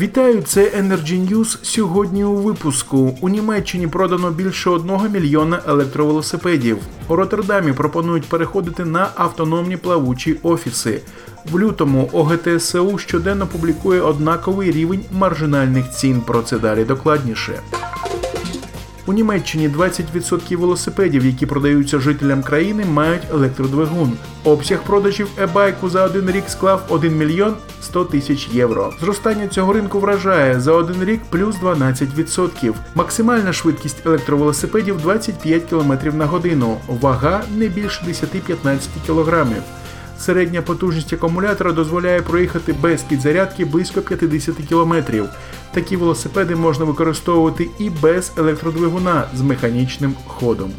Вітаю, це Energy News Сьогодні у випуску у Німеччині продано більше одного мільйона електровелосипедів. У Роттердамі пропонують переходити на автономні плавучі офіси. В лютому ОГТСУ щоденно публікує однаковий рівень маржинальних цін. Про це далі докладніше. У Німеччині 20% велосипедів, які продаються жителям країни, мають електродвигун. Обсяг продажів e-байку за один рік склав 1 мільйон 100 тисяч євро. Зростання цього ринку вражає за один рік плюс 12%. Максимальна швидкість електровелосипедів 25 км на годину. Вага не більше 10-15 кг. Середня потужність акумулятора дозволяє проїхати без підзарядки близько 50 км. Такі велосипеди можна використовувати і без електродвигуна з механічним ходом.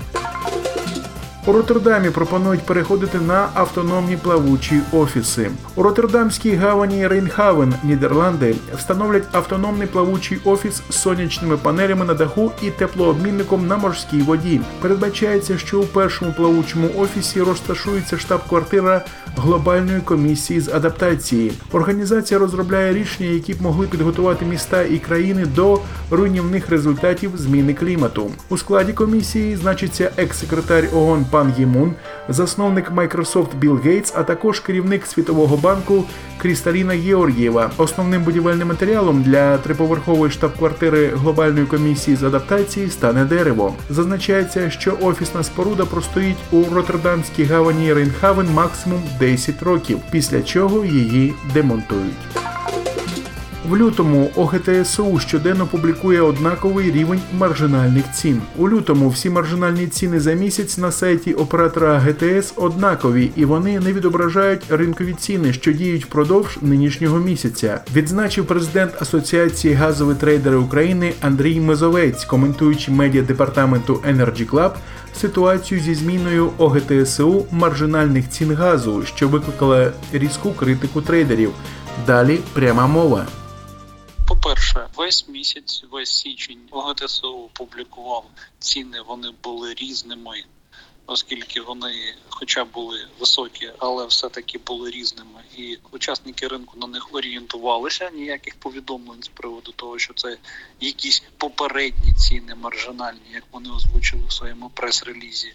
У Роттердамі пропонують переходити на автономні плавучі офіси. У Роттердамській гавані Рейнхавен, Нідерланди, встановлять автономний плавучий офіс з сонячними панелями на даху і теплообмінником на морській воді. Передбачається, що у першому плавучому офісі розташується штаб-квартира глобальної комісії з адаптації. Організація розробляє рішення, які б могли підготувати міста і країни до руйнівних результатів зміни клімату. У складі комісії значиться екс-секретар ООН Пан Гімун, засновник Microsoft Білл Гейтс, а також керівник Світового банку Крісталіна Георгієва. Основним будівельним матеріалом для триповерхової штаб-квартири глобальної комісії з адаптації стане дерево. Зазначається, що офісна споруда простоїть у Роттердамській гавані Рейнхавен максимум 10 років, після чого її демонтують. В лютому ОГТСУ щоденно публікує однаковий рівень маржинальних цін. У лютому всі маржинальні ціни за місяць на сайті оператора ГТС однакові і вони не відображають ринкові ціни, що діють впродовж нинішнього місяця. Відзначив президент Асоціації газові трейдери України Андрій Мезовець, коментуючи медіа департаменту Energy Club, Ситуацію зі зміною ОГТСУ маржинальних цін газу, що викликала різку критику трейдерів. Далі пряма мова. Весь місяць, весь січень ОГТСУ публікував ціни, вони були різними, оскільки вони, хоча були високі, але все-таки були різними. І учасники ринку на них орієнтувалися. Ніяких повідомлень з приводу того, що це якісь попередні ціни маржинальні, як вони озвучили в своєму прес-релізі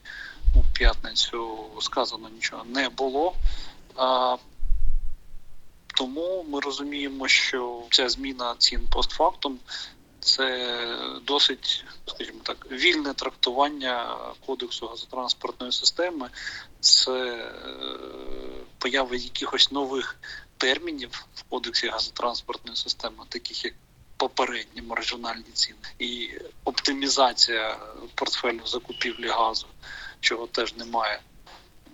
у п'ятницю. Сказано нічого не було. Тому ми розуміємо, що ця зміна цін постфактум це досить, скажімо так, вільне трактування кодексу газотранспортної системи, це е, поява якихось нових термінів в кодексі газотранспортної системи, таких як попередні маржинальні ціни, і оптимізація портфелю закупівлі газу, чого теж немає.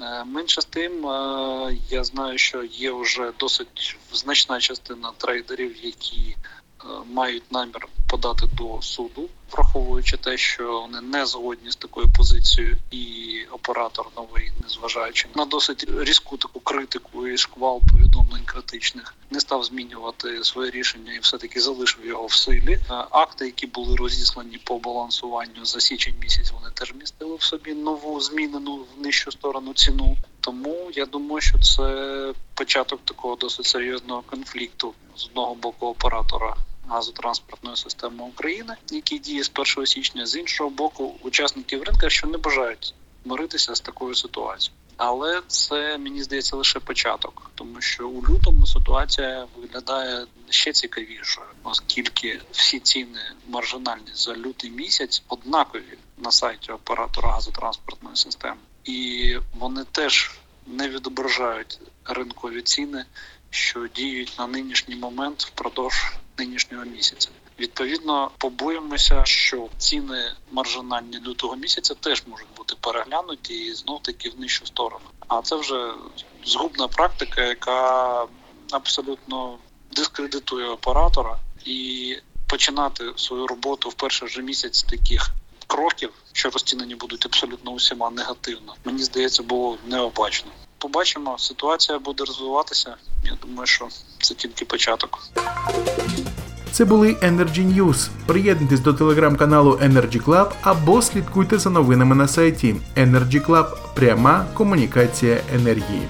Е, менше з тим, е, я знаю, що є вже досить значна частина трейдерів, які е, мають намір подати до суду, враховуючи те, що вони не згодні з такою позицією, і оператор новий, незважаючи на досить різку таку критику і шквал повідомлень критичних, не став змінювати своє рішення і все таки залишив його в силі. Акти, які були розіслані по балансуванню за січень місяць, вони теж містили в собі нову змінену в нижчу сторону ціну. Тому я думаю, що це початок такого досить серйозного конфлікту з одного боку оператора газотранспортної системи України, який діє з 1 січня, з іншого боку, учасників ринка, що не бажають миритися з такою ситуацією. Але це мені здається лише початок, тому що у лютому ситуація виглядає ще цікавішою, оскільки всі ціни маржинальні за лютий місяць однакові на сайті оператора газотранспортної системи, і вони теж не відображають ринкові ціни, що діють на нинішній момент впродовж нинішнього місяця. Відповідно, побоїмося, що ціни маржинальні лютого місяця теж можуть бути переглянуті і знов таки в нижчу сторону. А це вже згубна практика, яка абсолютно дискредитує оператора і починати свою роботу в перший же місяць таких кроків, що розцінені будуть абсолютно усіма негативно. Мені здається, було необачно. Побачимо, ситуація буде розвиватися. Я думаю, що це тільки початок. Це були Energy News. Приєднуйтесь до телеграм-каналу Energy Club або слідкуйте за новинами на сайті Energy Club. Пряма комунікація енергії.